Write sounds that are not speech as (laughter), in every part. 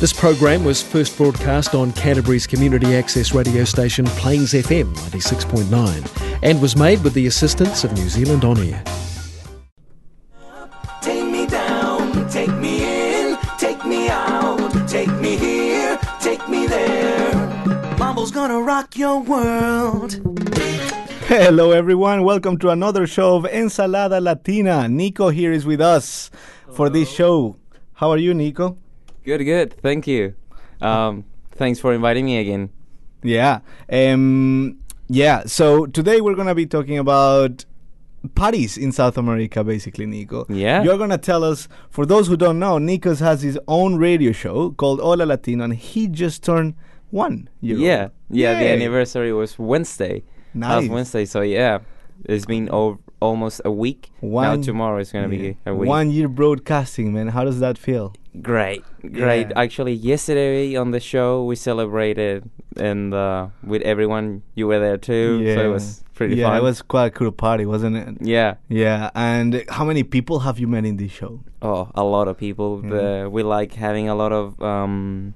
This program was first broadcast on Canterbury's community access radio station Plains FM 96.9 and was made with the assistance of New Zealand On Air. Take me down, take me in, take me out, take me here, take me there. Mambo's gonna rock your world. Hello, everyone. Welcome to another show of Ensalada Latina. Nico here is with us for this show. How are you, Nico? Good, good. Thank you. Um, thanks for inviting me again. Yeah. Um, yeah. So today we're gonna be talking about parties in South America, basically, Nico. Yeah. You're gonna tell us. For those who don't know, Nico's has his own radio show called Hola Latino, and he just turned one year Yeah, old. yeah. The anniversary was Wednesday. Nice. Wednesday. So yeah, it's been almost a week. One- now tomorrow is gonna Yeah. be a week. One year broadcasting, man. How does that feel? Great, great. Yeah. Actually, yesterday on the show we celebrated, and uh, with everyone you were there too. So it was pretty yeah, fun. it was quite a cool party, wasn't it? Yeah. Yeah, and how many people have you met in this show? Oh, a lot of people. Yeah. The, we like having a lot of. Um,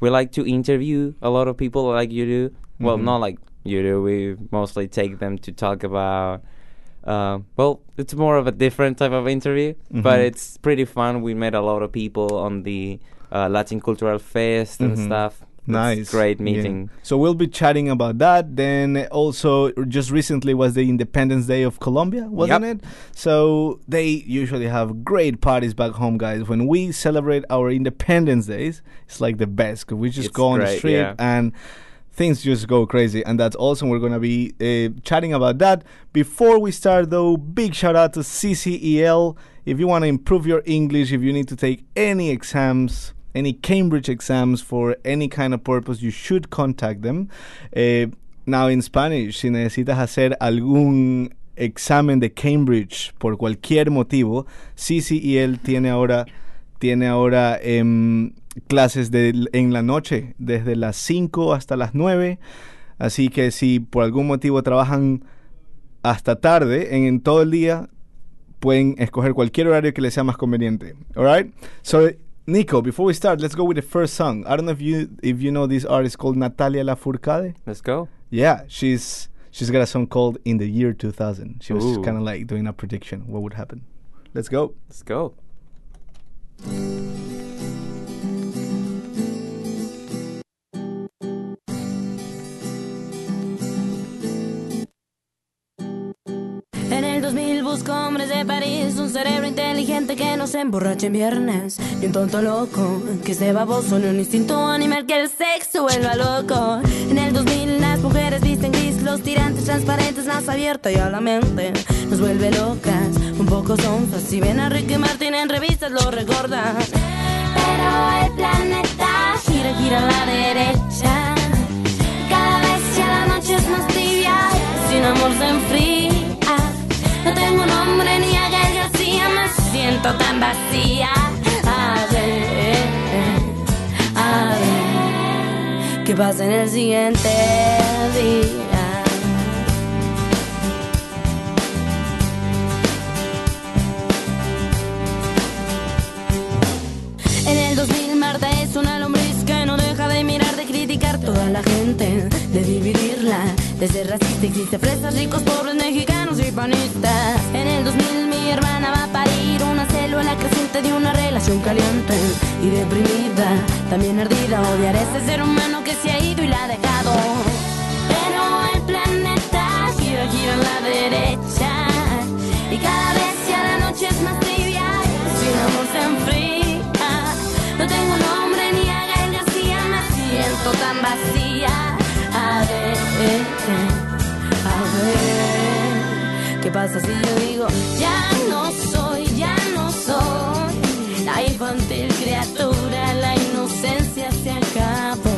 we like to interview a lot of people like you do. Well, Mhm. not like you do. We mostly take them to talk about. Uh, well, it's more of a different type of interview, but Mhm. it's pretty fun. We met a lot of people on the uh, Latin Cultural Fest and Mhm. stuff. It's Nice. great Yeah. meeting. So we'll be chatting about that. Then also, just recently was the Independence Day of Colombia, wasn't Yep. it? So they usually have great parties back home, guys. When we celebrate our Independence Days, it's like the best 'cause we just It's go on the street yeah. and things just go crazy. And that's awesome. We're gonna be uh, chatting about that. Before we start though big shout out to ccel if you want to improve your english if you need to take any exams any cambridge exams for any kind of purpose you should contact them. Eh, now in spanish si necesitas hacer algún examen de cambridge por cualquier motivo ccel tiene ahora tiene ahora em, clases de, en la noche, desde las 5 hasta las 9. Así que si por algún motivo trabajan hasta tarde, en, en todo el día, pueden escoger cualquier horario que les sea más conveniente. Alright? So, Nico, before we start, let's go with the first song. I don't know if you if you know this artist called Natalia Lafourcade. Let's go. Yeah, she's she's got a song called In the Year 2000. She was kind of like doing a prediction what would happen. Let's go. Let's go. De un cerebro inteligente que no se emborrache en viernes, ni un tonto loco que esté baboso, ni un instinto animal que el sexo vuelva loco. En el 2000 las mujeres visten gris, los tirantes transparentes, más abierta y a la mente nos vuelve locas, un poco sonzas. Si ven a Ricky Martin en revistas lo recordan. Pero el planeta gira, gira la derecha. Tan vacía, a ver, a ver, que pasa en el siguiente día. En el 2000, Marta es una lombriz que no deja de mirar, de criticar toda la gente, de dividirla de ser racista. Existe fresas, ricos, pobres, mexicanos y panistas. En el 2000 mi hermana va a parir una célula creciente de una relación caliente y deprimida, también ardida. Odiar a ese ser humano que se ha ido y la ha dejado. Pasa si yo digo ya no soy, ya no soy la infantil criatura, la inocencia se acabó.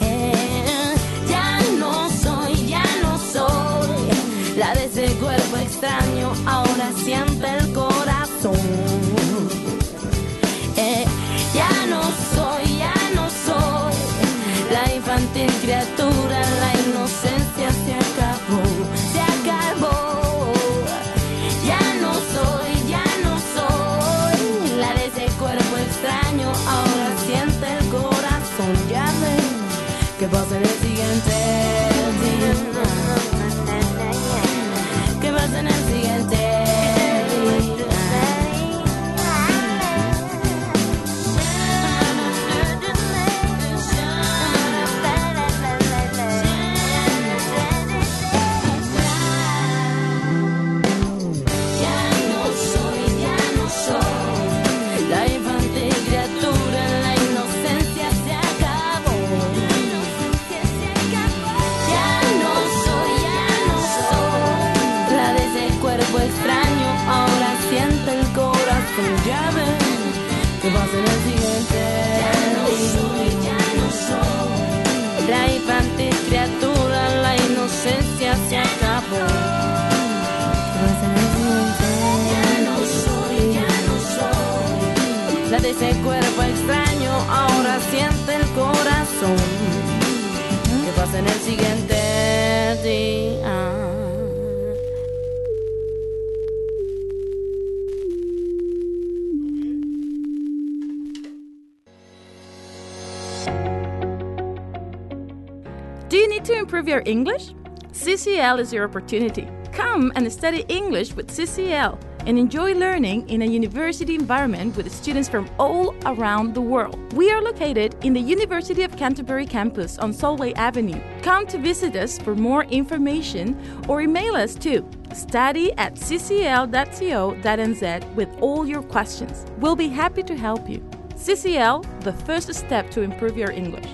Eh, ya no soy, ya no soy la de ese cuerpo extraño, ahora siente el corazón. Eh, ya no soy, ya no soy la infantil criatura, ese cuerpo extraño ahora siente el corazón. ¿Qué pasa en el siguiente día? Improve your English? CCL is your opportunity. Come and study English with CCL and enjoy learning in a university environment with students from all around the world. We are located in the University of Canterbury campus on Solway Avenue. Come to visit us for more information or email us to study at ccl.co.nz with all your questions. We'll be happy to help you. CCL, the first step to improve your English.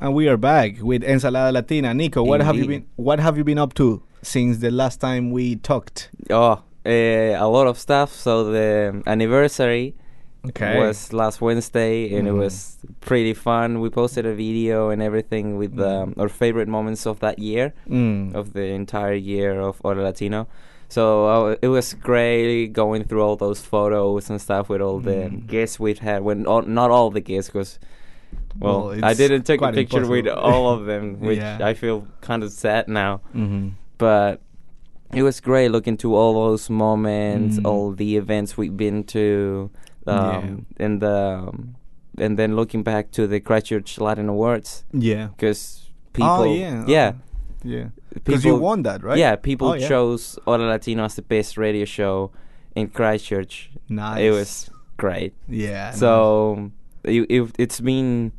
And we are back with Ensalada Latina. Nico, what have you been what have you been up to since the last time we talked? Oh, uh, a lot of stuff. So the anniversary Okay. was last Wednesday, and it Mhm. was pretty fun. We posted a video and everything with um, our favorite moments of that year, Mm. of the entire year of Hora Latino. So uh, it was great going through all those photos and stuff with all the Mm. guests we've had. When all, not all the guests, because well, Well, I didn't take a picture with all of them, (laughs) which Yeah. I feel kind of sad now Mm-hmm. but it was great looking to all those moments, Mm. all the events we've been to, um, and the um, and then looking back to the Christchurch Latin Awards Yeah. because people, oh yeah. yeah, Yeah. Because you won that, right? yeah, people Oh, yeah. chose Hora Latino as the best radio show in Christchurch. Nice. It was great. Yeah. So it, it, it's been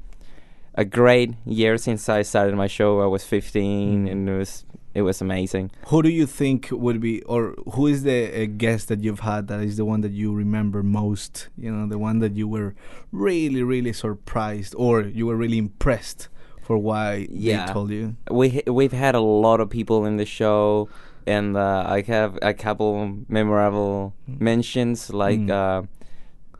a great year since I started my show. I was 15, Mm. and it was it was amazing. Who do you think would be, or who is the uh, guest that you've had that is the one that you remember most? You know, the one that you were really, really surprised, or you were really impressed for why Yeah. they told you. We we've had a lot of people in the show, and uh, I have a couple memorable mentions, like Mm. uh,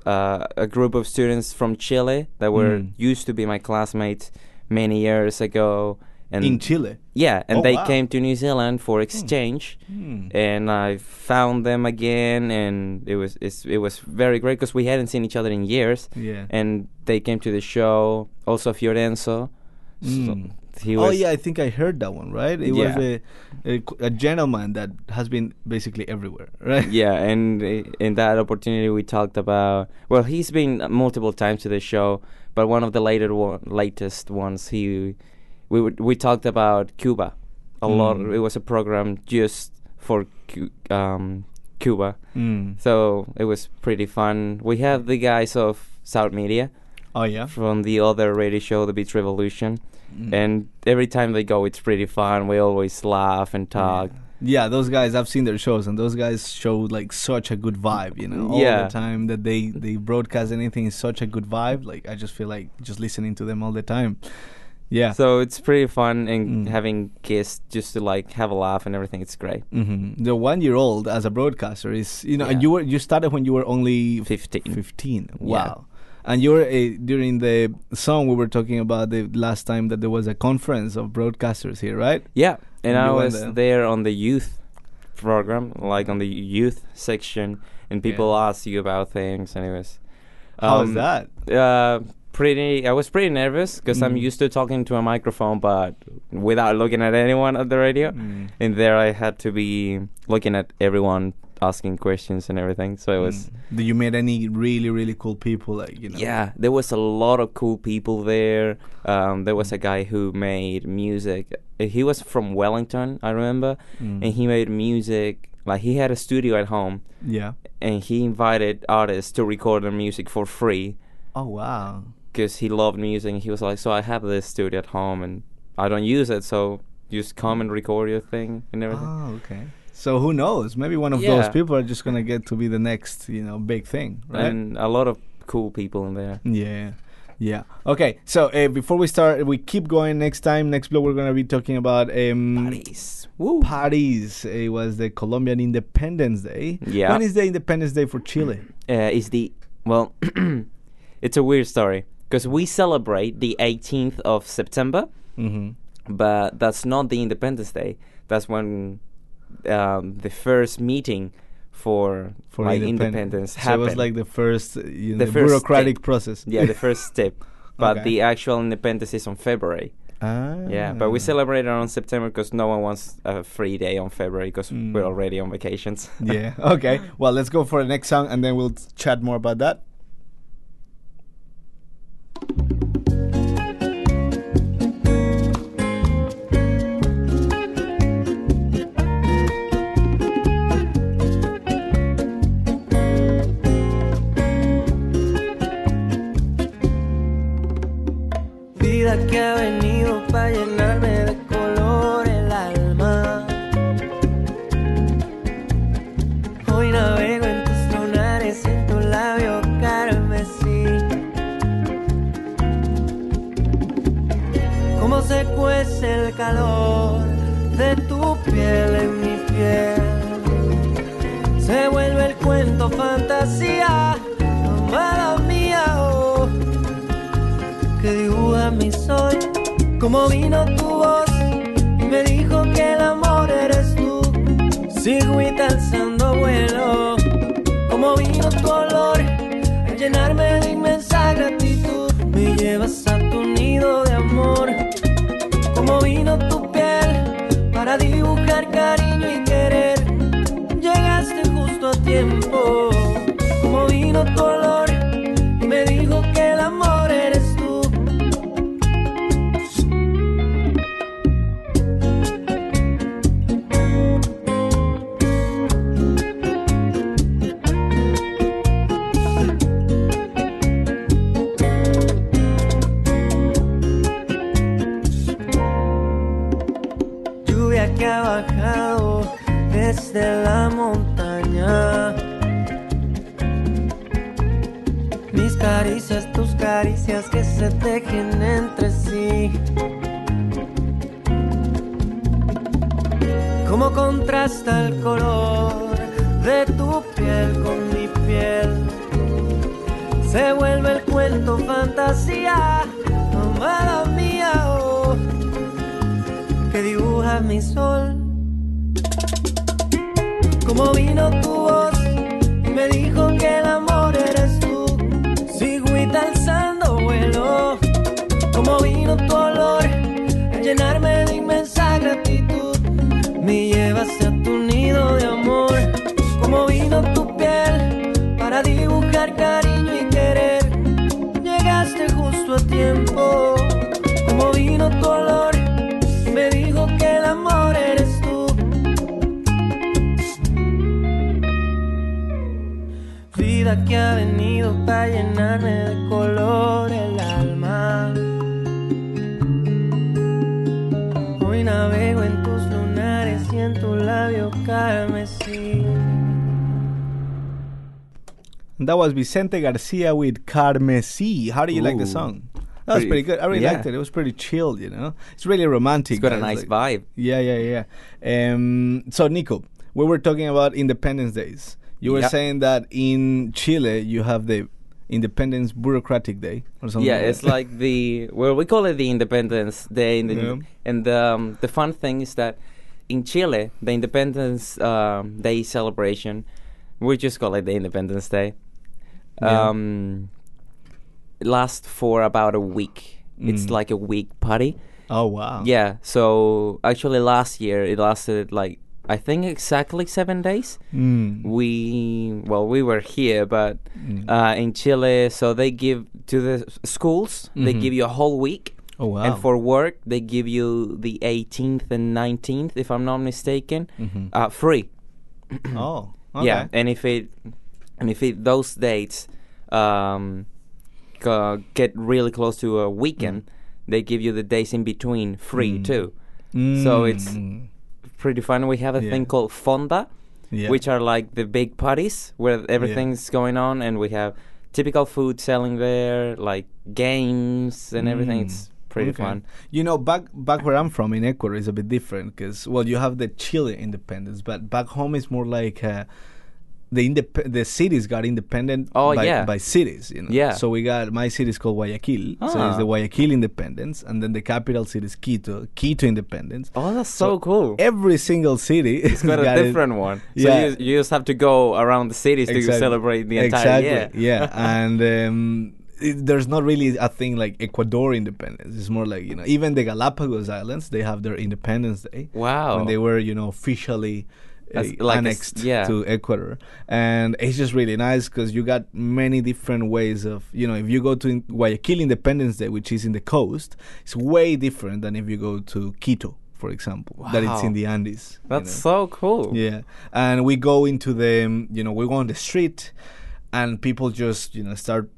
uh, a group of students from Chile that were Mm. used to be my classmates many years ago, and In Chile. yeah, and Oh, they wow. came to New Zealand for exchange. Hmm. And I found them again, and it was it's, it was very great because we hadn't seen each other in years. Yeah. And they came to the show. Also Fiorenzo, so He oh yeah, I think I heard that one. Right? It was a, a a gentleman that has been basically everywhere. (laughs) Right? yeah, and in that opportunity we talked about. Well, he's been multiple times to the show, but one of the later one, latest ones, he we we talked about Cuba a lot. Mm. It was a program just for um, Cuba, Mm. so it was pretty fun. We have the guys of South Media Oh yeah. from the other radio show, The Beach Revolution, Mm. and every time they go, it's pretty fun. We always laugh and talk. Yeah, those guys I've seen their shows and those guys show like such a good vibe, you know. All Yeah. the time that they they broadcast anything is such a good vibe. Like I just feel like just listening to them all the time. Yeah. So it's pretty fun and Mm. having guests just to like have a laugh and everything. It's great. hmm The one year old as a broadcaster is you know Yeah. you were you started when you were only 15. 15. Yeah. Wow. And you're uh, during the song we were talking about the last time that there was a conference of broadcasters here, right? Yeah, and You I was there. there on the youth program, like on the youth section, and people asked you about things, and it was. How was um, that? Uh, pretty. I was pretty nervous because I'm Mm. used to talking to a microphone, but without looking at anyone at the radio. Mm. And there, I had to be looking at everyone asking questions and everything. So it was. Mm. Did you meet any really really cool people? Like you know. Yeah, there was a lot of cool people there. Um, there was a guy who made music. Uh, He was from Wellington, I remember, Mm. and he made music. Like he had a studio at home, Yeah. and he invited artists to record their music for free Oh wow. because he loved music. And he was like, "So I have this studio at home, and I don't use it, so just come and record your thing and everything." Oh, okay. So who knows? Maybe one of those people are just gonna get to be the next, you know, big thing, right? And a lot of cool people in there. yeah, yeah. Okay. So uh, before we start, we keep going. Next time, next blog, we're gonna be talking about um, Parties. Woo. Parties. It was the Colombian Independence Day. Yeah. When is the Independence Day for Chile? (clears throat) uh, is the well (clears throat) it's a weird story because we celebrate the 18th of september Mm-hmm. but that's not the independence day that's when um, the first meeting for, For like independ- independence So happened it was like the first, uh, you know, The the first bureaucratic step. process. yeah the first (laughs) step but Okay. the actual independence is on february Ah. yeah but we celebrate it on september because no one wants a free day on february because Mm. we're already on vacations (laughs) yeah. Okay. Well, let's go for the next song, and then we'll chat more about that. Vida que ha venido para llenarme de color el alma. Hoy navego en tus lunares, en tu labio carmesí. Cómo se cuece el calor de tu piel en mi piel. Se vuelve el cuento fantasía, amada que dibuja mi sol. Como vino tu voz y me dijo que el amor eres tú. Sigo y alzando vuelo. Como vino tu olor a llenarme de Cómo contrasta el color de tu piel con mi piel. Se vuelve el cuento fantasía, amada mía. oh, que dibuja mi sol. Como vino tu voz y me dijo que el amor eres tú. Sigo y alzando vuelo. Como vino tu olor a llenarme dibujar cariño y querer. Llegaste justo a tiempo. Como vino tu olor me dijo que el amor eres tú. Vida que ha venido para llenarme de color That was Vicente Garcia with Carmesí. How do you like the song? That was Pretty- good. I really yeah. liked it. It was pretty chill, you know. It's really romantic. it's got a nice like- vibe Yeah, yeah, yeah. Um, so, Nico, we were talking about Independence Days. You were Yeah. saying that in Chile you have the Independence Bureaucratic Day or something. yeah, like it's (laughs) like the well, we call it the Independence Day, and the, Yeah. and um, the fun thing is that in Chile, the Independence um, Day celebration, we just call it the Independence Day. Um, it lasts for about a week. It's Mm. like a week party. oh wow. Yeah. So actually, last year it lasted like I think exactly seven days. Mm. We well, we were here, but Mm. uh, in Chile, so they give to the schools. They Mhm. give you a whole week, Oh wow. and for work, they give you the 18th and 19th, if I'm not mistaken, Mhm. uh, free. oh. Okay. Yeah, and if it and if it those dates um, go, get really close to a weekend, they give you the days in between free Mm. too. So it's Mm. pretty fun. We have a Yeah. thing called fonda, Yeah. which are like the big parties where everything's going on, and we have typical food selling there, like games and everything. Mm. It's pretty Okay. fun. You know, back back where I'm from in Ecuador is a bit different because well, you have the Chile independence, but back home is more like uh, the indep- the cities got independent Oh, by, yeah. by cities. You know, Yeah. So we got my city is called Guayaquil, so Ah. it's the Guayaquil independence, and then the capital city is Quito, Quito independence. Oh, that's so, cool. Every single city (laughs) It's got a (laughs) it- different one. So Yeah. you, you just have to go around the cities to celebrate the entire exactly. year. yeah, (laughs) and um, it, there's not really a thing like Ecuador independence. It's more like you know, even the Galapagos Islands, they have their Independence Day. Wow. when they were you know officially. As- like a annexed yeah. to Ecuador, and it's just really nice because you got many different ways of you know if you go to Guayaquil Independence Day, which is in the coast, it's way different than if you go to Quito, for example, that it's in the Andes. you That's know. so cool. Yeah, and we go into the, um, you know, we go on the street, and people just, you know, start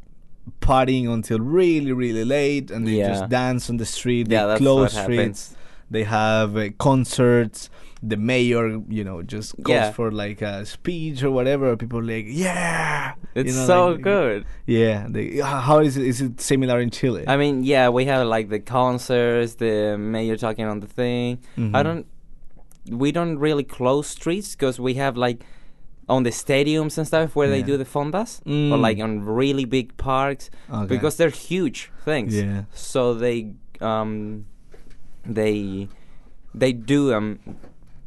partying until really, really late, and they Yeah. just dance on the street. Yeah, they that's close streets. happens. They have uh, concerts. The mayor, you know, just goes Yeah. for like a speech or whatever. People are like, yeah, It's you know, so like- good. Yeah, they, how is it? Is it similar in Chile? I mean, yeah, we have like the concerts, the mayor talking on the thing. I Mhm. don't, we don't really close streets because we have like on the stadiums and stuff where they do the fondas, or Mm. like on really big parks Okay. because they're huge things. Yeah. So they, um, they, they do them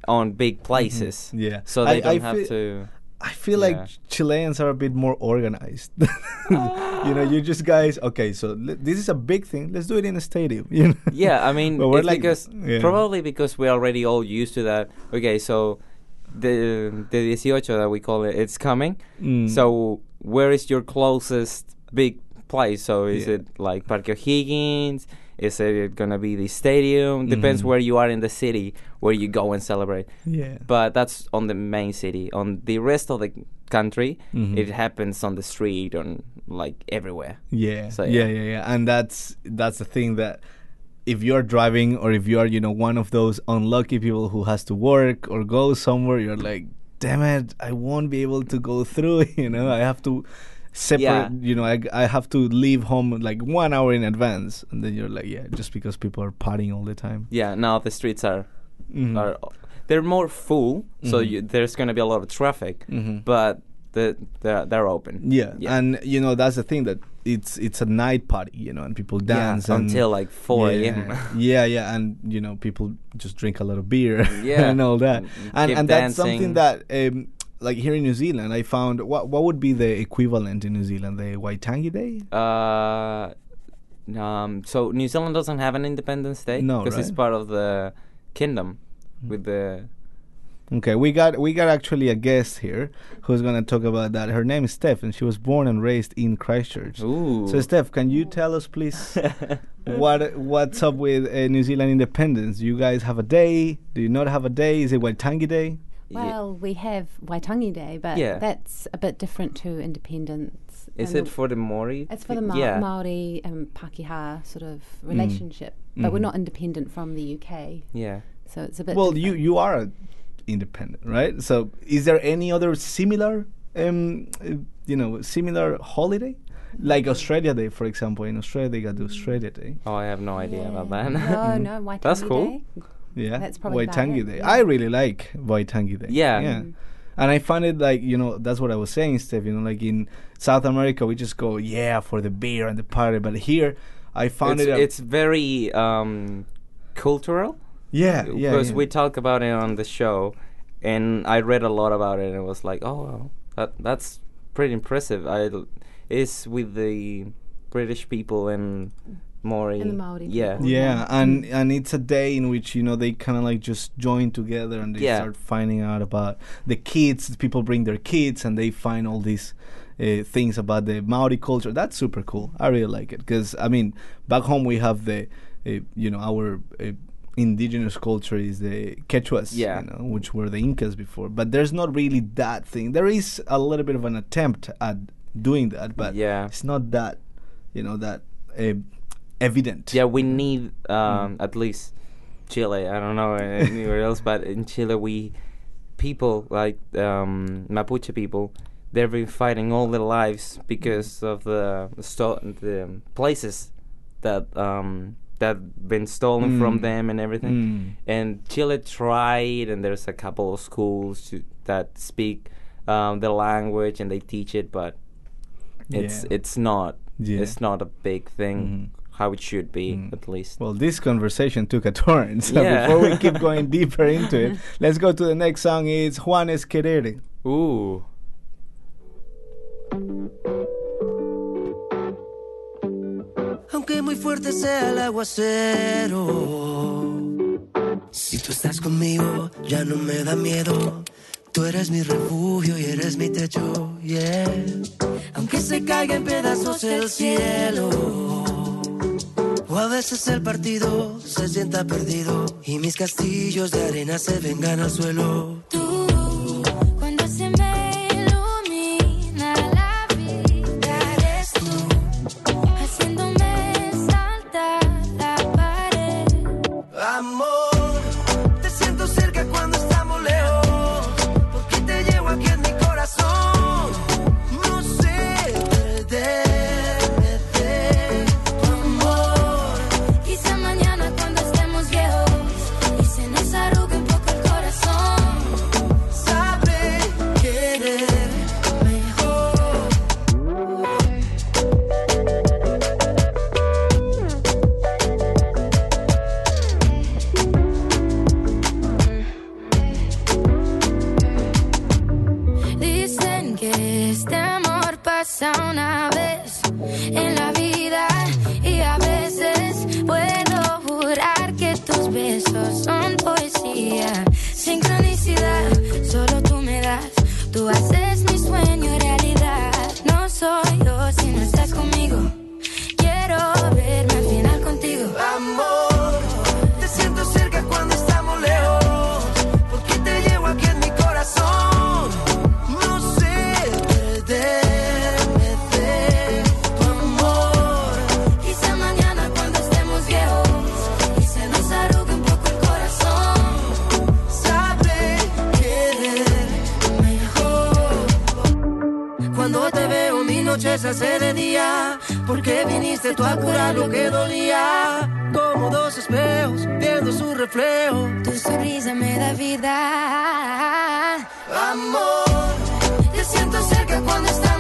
on big places. Mm-hmm. Yeah. So I- they don't I have to. I feel like Yeah. Ch- Chileans are a bit more organized. (laughs) you know, you just guys. Okay, so l- this is a big thing. Let's do it in a stadium. (laughs) You know. Yeah, I mean, But we're it's like- because yeah. probably because we're already all used to that. Okay, so the the 18 that we call it, it's coming. Mm. So where is your closest big place? So is Yeah. it like Parque O'Higgins? Is it gonna be the stadium? Depends Mhm. where you are in the city, where you go and celebrate. Yeah. But that's on the main city. On the rest of the country, Mhm. it happens on the street, on like everywhere. Yeah, So, yeah, yeah. yeah, yeah, and that's that's the thing that if you're driving or if you are, you know, one of those unlucky people who has to work or go somewhere, you're like, damn it, I won't be able to go through. (laughs) You know, I have to separate. Yeah. You know, I I have to leave home like one hour in advance, and then you're like, yeah, just because people are partying all the time. Yeah, now the streets are Mhm. are they're more full, so Mhm. you, there's going to be a lot of traffic, Mhm. but the, they're they're open. Yeah. Yeah. and you know that's the thing that it's it's a night party, you know, and people Yeah, dance and until like 4 yeah, a.m. (laughs) yeah, yeah, and you know people just drink a lot of beer (laughs) Yeah. and all that, And- and and that's something that um, like here in New Zealand, I found what what would be the equivalent in New Zealand, the Waitangi Day? Uh, um, so New Zealand doesn't have an Independence Day No, Because it's right? Mm. part of the kingdom with the Okay, we got we got actually a guest here who's gonna talk about that. Her name is Steph, and she was born and raised in Christchurch. ooh. So Steph, can you tell us please (laughs) what what's up with uh, New Zealand independence? You guys have a day? Do you not have a day? Is it Waitangi Day? Yeah. Well, we have Waitangi Day, but Yeah. that's a bit different to independence. Is it for the Maori? It's for the Ma- yeah. Maori and Pakeha sort of relationship, but we're Mhm. not independent from the UK, Yeah. so it's a bit. Well, you different. you are independent, right? So, is there any other similar, um, uh, you know, similar holiday, like Australia Day, for example? In Australia, they got the Australia Day. Oh, I have no idea about that. No, no, (laughs) Waitangi That's cool. Day. Yeah, That's probably about Waitangi it, Day. yeah. I really like Waitangi Day. Yeah. yeah. Mm. And I find it like you know that's what I was saying, Steph. You know, like in South America, we just go yeah for the beer and the party, but here, I found it's, it. a- it's very um, cultural. yeah, yeah, because yeah. we talk about it on the show, and I read a lot about it, and it was like, oh, wow, that that's pretty impressive. I l- it's with the British people and Maori. And the Maori Yeah. people. Yeah, and and it's a day in which you know they kind of like just join together and they Yeah. start finding out about the kids. People bring their kids and they find all these uh, things about the Maori culture. That's super cool. I really like it because I mean, back home we have the, uh, you know, our. Uh, indigenous culture is the Quechuas, Yeah. you know, which were the Incas before. But there's not really that thing. There is a little bit of an attempt at doing that, but Yeah. it's not that, you know, that uh, evident. Yeah, we need um, at least Chile. I don't know anywhere else, but in Chile, we people like um, Mapuche people, they've been fighting all their lives because of the sto- the places that um, that been stolen from Mm. them and everything. Mm. And Chile tried, and there's a couple of schools to, that speak um, the language and they teach it, but it's Yeah. it's not Yeah. it's not a big thing Mhm. How it should be Mm. at least. Well, this conversation took a turn. (laughs) So Yeah. before we keep going (laughs) deeper into it, let's go to the next song. It's Juanes Querere. Ooh. aunque muy fuerte sea el aguacero. Si tú estás conmigo, ya no me da miedo. Tú eres mi refugio y eres mi techo, yeah. Aunque se caiga en pedazos el cielo. O a veces el partido se sienta perdido y mis castillos de arena se vengan al suelo. Que este amor pasa una vez en la vida y a veces puedo jurar que tus besos son poesía. Sincronicidad, solo tú me das, tú haces noche de día, porque viniste tú a curar lo que dolía. Como dos espejos viendo su reflejo. Tu sonrisa me da vida. Amor, te siento cerca cuando estamos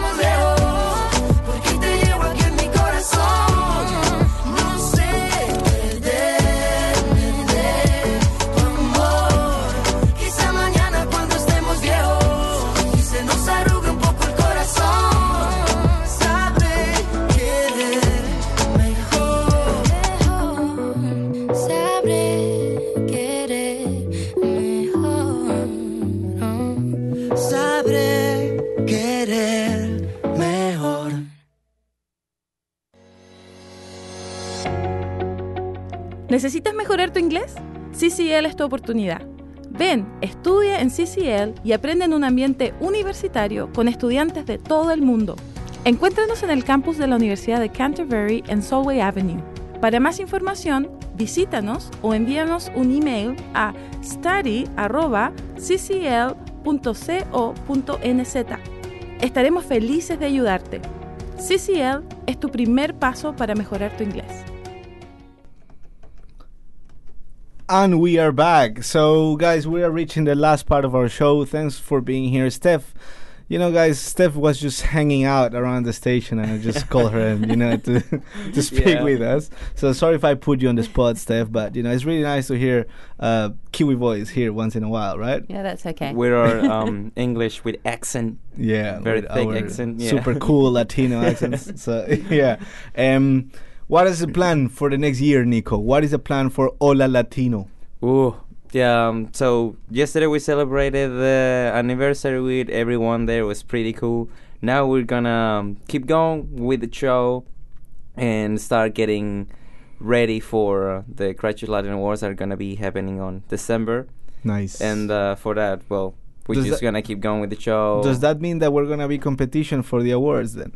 ¿Necesitas mejorar tu inglés? CCL es tu oportunidad. Ven, estudia en CCL y aprende en un ambiente universitario con estudiantes de todo el mundo. Encuéntranos en el campus de la Universidad de Canterbury en Solway Avenue. Para más información, visítanos o envíanos un email a study.ccl.co.nz. Estaremos felices de ayudarte. CCL es tu primer paso para mejorar tu inglés. And we are back. So, guys, we are reaching the last part of our show. Thanks for being here, Steph. You know, guys, Steph was just hanging out around the station, and I just (laughs) called her, and you know, to to speak Yeah. with us. So sorry if I put you on the spot, Steph, but you know, it's really nice to hear uh, Kiwi voice here once in a while, right? Yeah, that's okay. With (laughs) our um, English with accent. Yeah, Very thick accent, yeah. super cool Latino (laughs) accents. So yeah, um, What is the plan for the next year, Nico? What is the plan for Hola Latino? Ooh, yeah. Um, so yesterday we celebrated the anniversary with everyone there. It was pretty cool. Now we're gonna um, keep going with the show and start getting ready for uh, the Christchurch Latin Awards that are gonna be happening on December. Nice. And uh, for that, well, we're Does just gonna keep going with the show. Does that mean that we're gonna be competition for the awards then?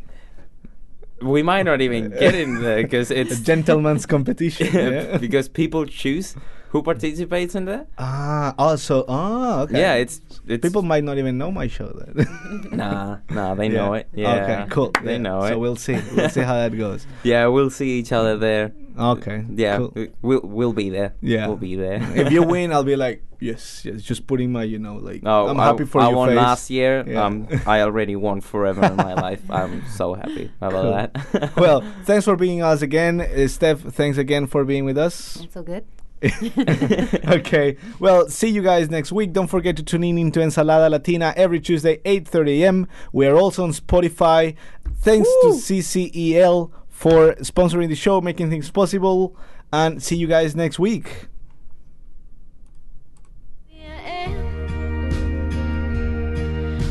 We might not even get in there because (laughs) it's A gentleman's competition. (laughs) yeah? because people choose who participates in that. ah, also, ah, okay. Yeah, it's it's people might not even know my show then. (laughs) Nah, nah, they (laughs) know Yeah. it. Yeah, Okay, cool. They Yeah. know it. so we'll see. We'll see how that goes. (laughs) Yeah, we'll see each other there. Okay. Yeah, cool. we- we'll we'll be there. Yeah. we'll be there. if you win, I'll be like, yes, yes. Just putting my, you know, like, Oh, I'm I- happy for you. I won face. last year. Yeah. Um, I already won forever in my life. I'm so happy about Cool. that. well, thanks for being us again, uh, Steph. Thanks again for being with us. It's all good. (laughs) okay. Well, see you guys next week. Don't forget to tune in into Ensalada Latina every Tuesday, 8:30 a.m. We are also on Spotify. Thanks to CCEL for sponsoring the show, making things possible, and see you guys next week.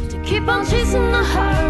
To keep on chasing the heart